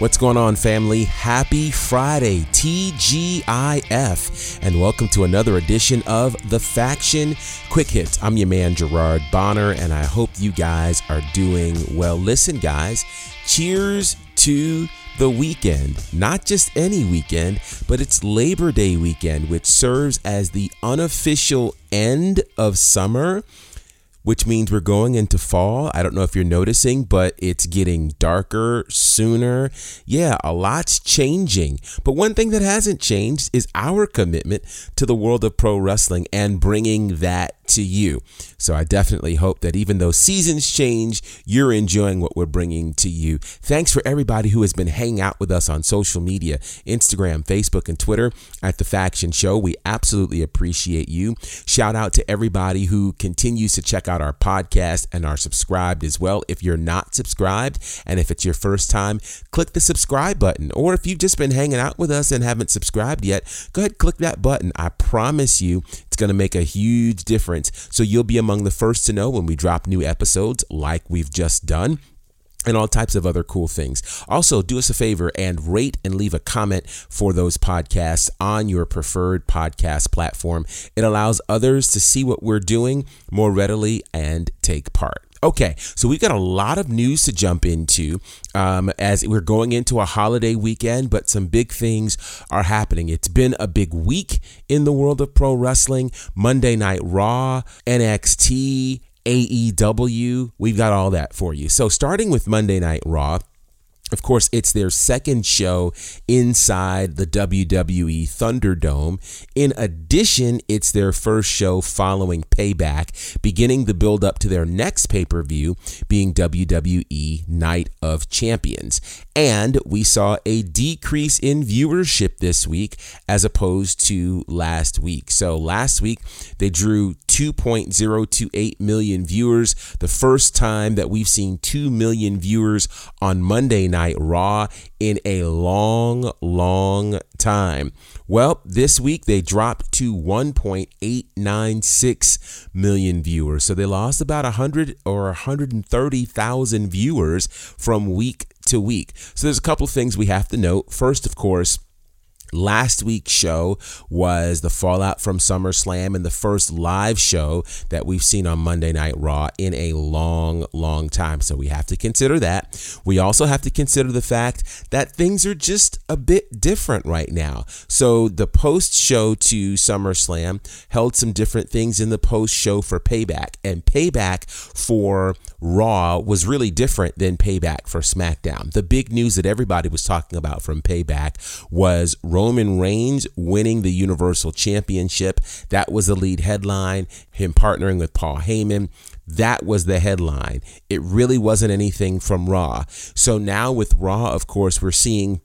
What's going on, family? Happy Friday, TGIF, and welcome to another edition of The Faction Quick Hits. I'm your man, Gerard Bonner, and I hope you guys are doing well. Listen, guys, cheers to the weekend. Not just any weekend, but it's Labor Day weekend, which serves as the unofficial end of summer which means we're going into fall. I don't know if you're noticing, but it's getting darker sooner. Yeah, a lot's changing. But one thing that hasn't changed is our commitment to the world of pro wrestling and bringing that to you. So I definitely hope that even though seasons change, you're enjoying what we're bringing to you. Thanks for everybody who has been hanging out with us on social media Instagram, Facebook, and Twitter at The Faction Show. We absolutely appreciate you. Shout out to everybody who continues to check out our podcast and are subscribed as well. If you're not subscribed and if it's your first time, click the subscribe button. Or if you've just been hanging out with us and haven't subscribed yet, go ahead, click that button. I promise you, it's going to make a huge difference. So you'll be among the first to know when we drop new episodes like we've just done and all types of other cool things. Also, do us a favor and rate and leave a comment for those podcasts on your preferred podcast platform. It allows others to see what we're doing more readily and take part. Okay, so we've got a lot of news to jump into um, as we're going into a holiday weekend, but some big things are happening. It's been a big week in the world of pro wrestling. Monday Night Raw, NXT, AEW, we've got all that for you. So, starting with Monday Night Raw, of course, it's their second show inside the WWE Thunderdome. In addition, it's their first show following Payback, beginning the build up to their next pay per view, being WWE Night of Champions. And we saw a decrease in viewership this week as opposed to last week. So last week, they drew 2.028 million viewers, the first time that we've seen 2 million viewers on Monday night Night Raw in a long, long time. Well, this week they dropped to 1.896 million viewers. So they lost about 100 or 130,000 viewers from week to week. So there's a couple things we have to note. First, of course, Last week's show was the fallout from SummerSlam and the first live show that we've seen on Monday Night Raw in a long, long time. So we have to consider that. We also have to consider the fact that things are just a bit different right now. So the post show to SummerSlam held some different things in the post show for Payback, and Payback for Raw was really different than Payback for SmackDown. The big news that everybody was talking about from Payback was Roman Reigns winning the Universal Championship. That was the lead headline. Him partnering with Paul Heyman. That was the headline. It really wasn't anything from Raw. So now with Raw, of course, we're seeing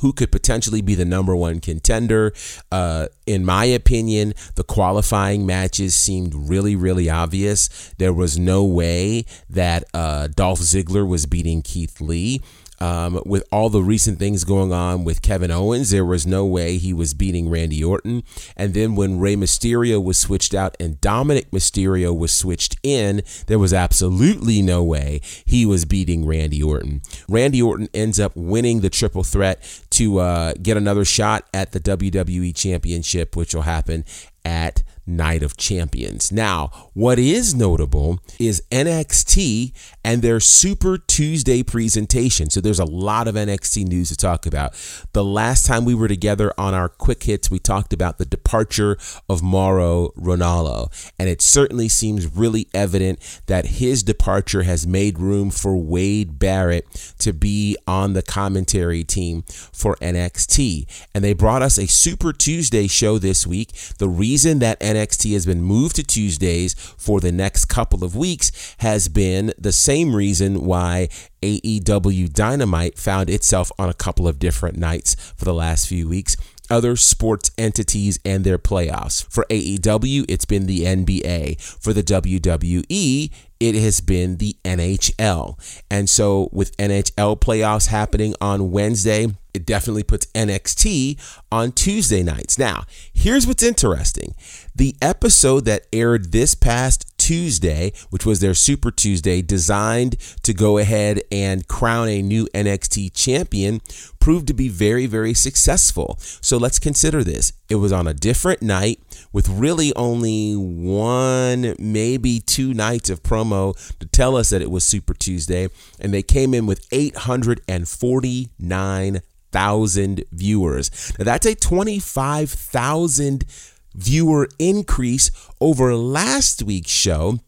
who could potentially be the number one contender. Uh, in my opinion, the qualifying matches seemed really, really obvious. There was no way that uh, Dolph Ziggler was beating Keith Lee. Um, with all the recent things going on with Kevin Owens, there was no way he was beating Randy Orton. And then when Rey Mysterio was switched out and Dominic Mysterio was switched in, there was absolutely no way he was beating Randy Orton. Randy Orton ends up winning the triple threat to uh, get another shot at the WWE Championship, which will happen at Night of Champions. Now, what is notable is NXT and their Super Tuesday presentation. So there's a lot of NXT news to talk about. The last time we were together on our quick hits, we talked about the departure of Mauro Ranallo, and it certainly seems really evident that his departure has made room for Wade Barrett to be on the commentary team for NXT. And they brought us a Super Tuesday show this week. The reason that NXT has been moved to Tuesdays for the next couple of weeks has been the same reason why AEW Dynamite found itself on a couple of different nights for the last few weeks other sports entities and their playoffs. For AEW, it's been the NBA. For the WWE, it has been the NHL. And so, with NHL playoffs happening on Wednesday, it definitely puts NXT on Tuesday nights. Now, here's what's interesting the episode that aired this past Tuesday, which was their Super Tuesday, designed to go ahead and crown a new NXT champion, proved to be very, very successful. So let's consider this. It was on a different night with really only one, maybe two nights of promo to tell us that it was Super Tuesday, and they came in with 849,000 viewers. Now that's a 25,000 viewer increase over last week's show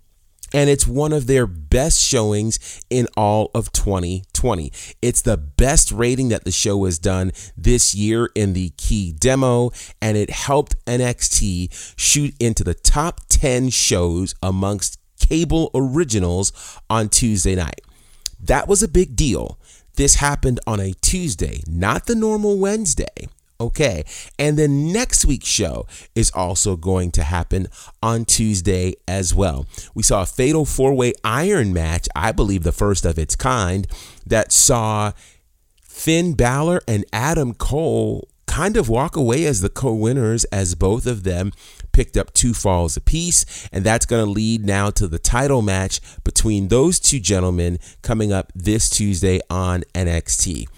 and it's one of their best showings in all of 2020. It's the best rating that the show has done this year in the key demo, and it helped NXT shoot into the top 10 shows amongst cable originals on Tuesday night. That was a big deal. This happened on a Tuesday, not the normal Wednesday. Okay. And then next week's show is also going to happen on Tuesday as well. We saw a fatal four way iron match, I believe the first of its kind, that saw Finn Balor and Adam Cole kind of walk away as the co winners as both of them picked up two falls apiece. And that's going to lead now to the title match between those two gentlemen coming up this Tuesday on NXT.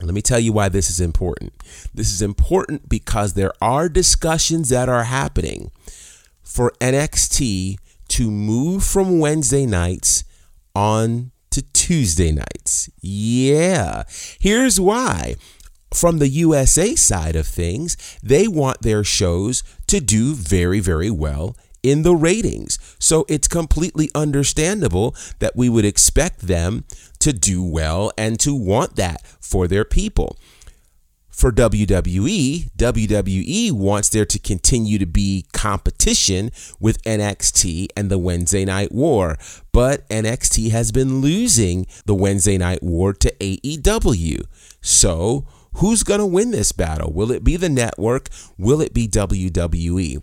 Let me tell you why this is important. This is important because there are discussions that are happening for NXT to move from Wednesday nights on to Tuesday nights. Yeah. Here's why. From the USA side of things, they want their shows to do very, very well in the ratings. So it's completely understandable that we would expect them to do well and to want that for their people. For WWE, WWE wants there to continue to be competition with NXT and the Wednesday Night War, but NXT has been losing the Wednesday Night War to AEW. So, who's going to win this battle? Will it be the network? Will it be WWE?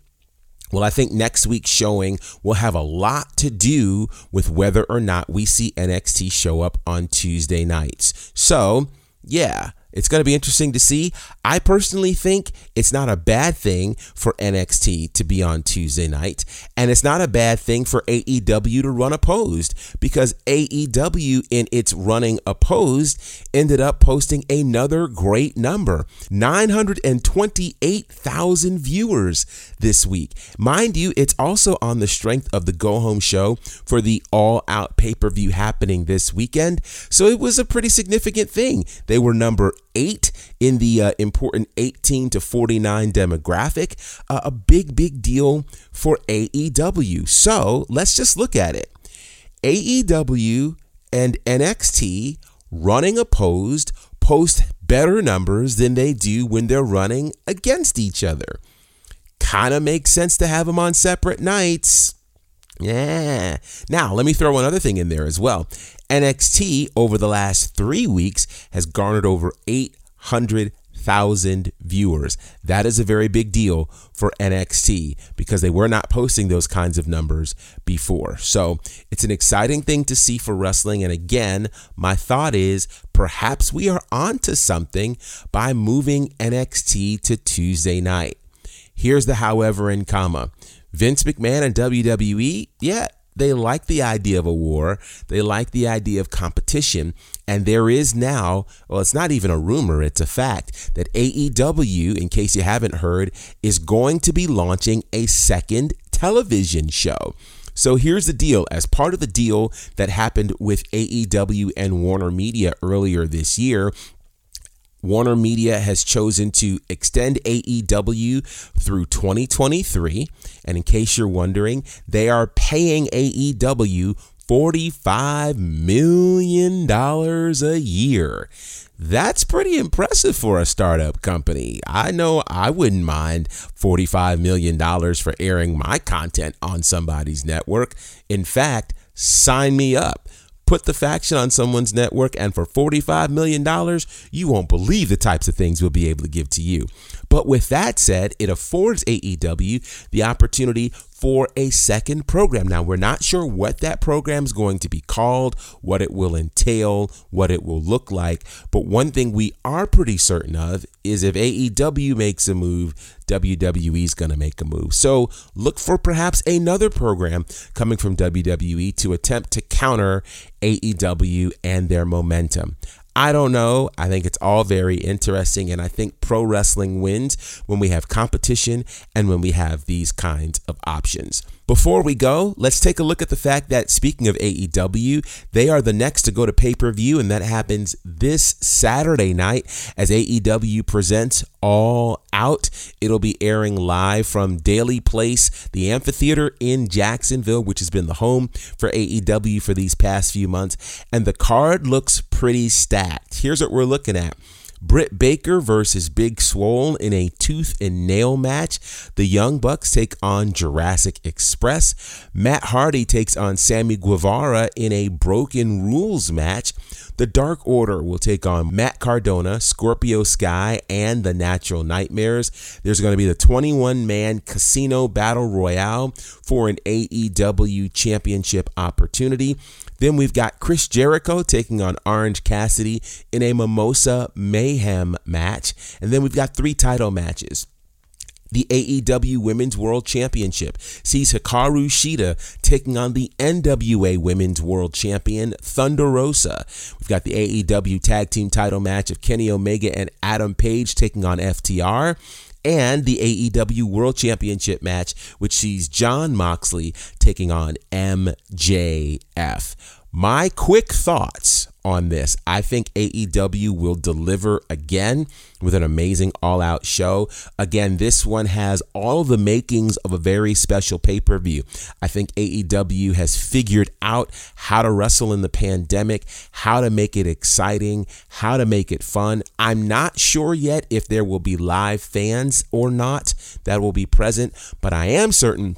Well, I think next week's showing will have a lot to do with whether or not we see NXT show up on Tuesday nights. So, yeah, it's going to be interesting to see. I personally think it's not a bad thing for NXT to be on Tuesday night, and it's not a bad thing for AEW to run opposed because AEW, in its running opposed, ended up posting another great number 928,000 viewers this week. Mind you, it's also on the strength of the go home show for the all out pay per view happening this weekend, so it was a pretty significant thing. They were number eight in the uh, important 18 to 49 demographic. Uh, a big, big deal for AEW. So let's just look at it. AEW and NXT running opposed post better numbers than they do when they're running against each other. Kind of makes sense to have them on separate nights. Yeah. Now, let me throw one other thing in there as well. NXT over the last three weeks has garnered over 800,000 viewers. That is a very big deal for NXT because they were not posting those kinds of numbers before. So it's an exciting thing to see for wrestling. And again, my thought is perhaps we are onto something by moving NXT to Tuesday night. Here's the however in comma. Vince McMahon and WWE, yeah, they like the idea of a war. They like the idea of competition. And there is now, well, it's not even a rumor, it's a fact that AEW, in case you haven't heard, is going to be launching a second television show. So here's the deal. As part of the deal that happened with AEW and Warner Media earlier this year, Warner Media has chosen to extend AEW through 2023. And in case you're wondering, they are paying AEW $45 million a year. That's pretty impressive for a startup company. I know I wouldn't mind $45 million for airing my content on somebody's network. In fact, sign me up put the faction on someone's network, and for $45 million, you won't believe the types of things we'll be able to give to you. But with that said, it affords AEW the opportunity for a second program. Now, we're not sure what that program is going to be called, what it will entail, what it will look like. But one thing we are pretty certain of is if AEW makes a move, WWE is going to make a move. So look for perhaps another program coming from WWE to attempt to counter AEW and their momentum. I don't know. I think it's all very interesting. And I think pro wrestling wins when we have competition and when we have these kinds of options. Before we go, let's take a look at the fact that speaking of AEW, they are the next to go to pay per view, and that happens this Saturday night as AEW presents All Out. It'll be airing live from Daily Place, the amphitheater in Jacksonville, which has been the home for AEW for these past few months. And the card looks pretty stacked. Here's what we're looking at. Britt Baker versus Big Swole in a tooth and nail match. The Young Bucks take on Jurassic Express. Matt Hardy takes on Sammy Guevara in a Broken Rules match. The Dark Order will take on Matt Cardona, Scorpio Sky, and the Natural Nightmares. There's going to be the 21 man Casino Battle Royale for an AEW championship opportunity. Then we've got Chris Jericho taking on Orange Cassidy in a Mimosa Mayhem match. And then we've got three title matches. The AEW Women's World Championship sees Hikaru Shida taking on the NWA Women's World Champion Thunder Rosa. We've got the AEW Tag Team title match of Kenny Omega and Adam Page taking on FTR and the AEW World Championship match, which sees Jon Moxley taking on MJF. My quick thoughts on this. I think AEW will deliver again with an amazing all out show. Again, this one has all the makings of a very special pay per view. I think AEW has figured out how to wrestle in the pandemic, how to make it exciting, how to make it fun. I'm not sure yet if there will be live fans or not that will be present, but I am certain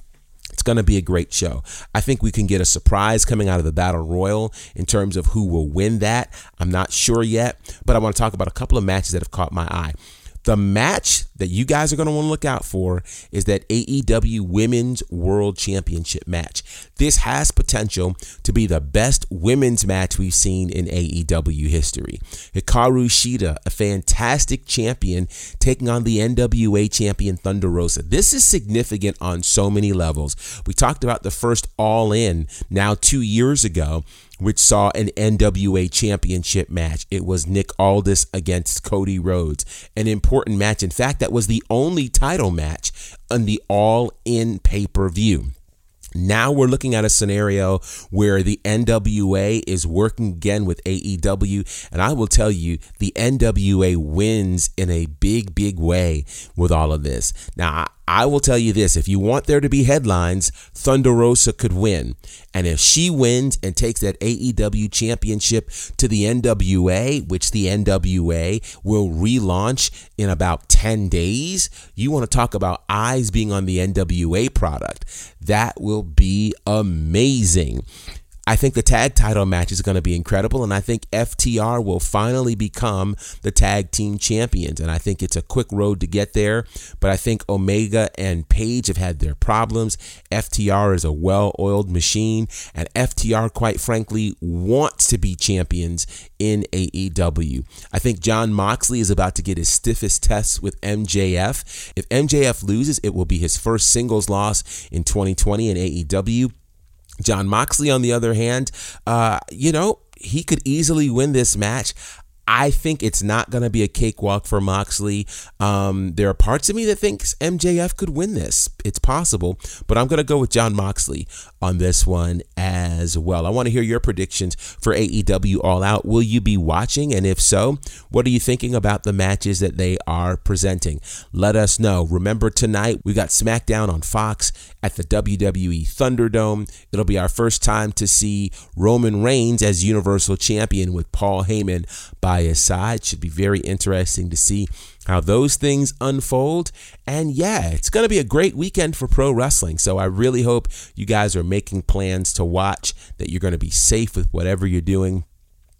it's going to be a great show. I think we can get a surprise coming out of the Battle Royal in terms of who will win that. I'm not sure yet, but I want to talk about a couple of matches that have caught my eye. The match that you guys are going to want to look out for is that AEW Women's World Championship match. This has potential to be the best women's match we've seen in AEW history. Hikaru Shida, a fantastic champion, taking on the NWA champion Thunder Rosa. This is significant on so many levels. We talked about the first All In now two years ago which saw an NWA championship match. It was Nick Aldis against Cody Rhodes, an important match. In fact, that was the only title match on the all in pay per view. Now we're looking at a scenario where the NWA is working again with AEW. And I will tell you, the NWA wins in a big, big way with all of this. Now, I will tell you this if you want there to be headlines, Thunder Rosa could win. And if she wins and takes that AEW championship to the NWA, which the NWA will relaunch in about 10 days, you want to talk about eyes being on the NWA product. That will be amazing. I think the tag title match is going to be incredible, and I think FTR will finally become the tag team champions. And I think it's a quick road to get there, but I think Omega and Page have had their problems. FTR is a well oiled machine, and FTR, quite frankly, wants to be champions in AEW. I think Jon Moxley is about to get his stiffest test with MJF. If MJF loses, it will be his first singles loss in 2020 in AEW. Jon Moxley, on the other hand, uh, you know, he could easily win this match. I think it's not going to be a cakewalk for Moxley. Um, there are parts of me that thinks MJF could win this. It's possible, but I'm going to go with Jon Moxley on this one as well. I want to hear your predictions for AEW All Out. Will you be watching? And if so, what are you thinking about the matches that they are presenting? Let us know. Remember, tonight we got SmackDown on Fox at the WWE Thunderdome. It'll be our first time to see Roman Reigns as Universal Champion with Paul Heyman by his side. Should be very interesting to see how those things unfold. And yeah, it's going to be a great weekend for pro wrestling. So I really hope you guys are making plans to watch, that you're going to be safe with whatever you're doing.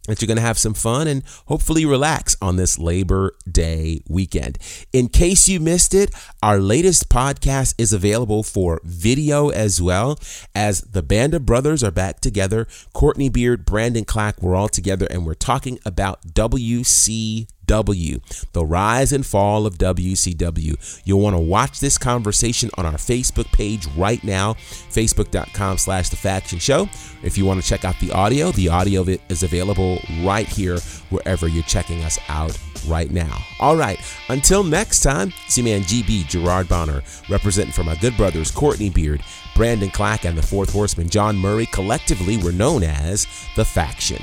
That you're going to have some fun and hopefully relax on this Labor Day weekend. In case you missed it, our latest podcast is available for video as well as the Band of Brothers are back together. Courtney Beard, Brandon Clack, we're all together and we're talking about WC W, the rise and fall of WCW. You'll want to watch this conversation on our Facebook page right now, facebook.com slash the faction show. If you want to check out the audio, the audio of it is available right here wherever you're checking us out right now. All right, until next time, see man GB Gerard Bonner, representing for my good brothers Courtney Beard, Brandon Clack, and the fourth horseman John Murray. Collectively, we're known as the faction.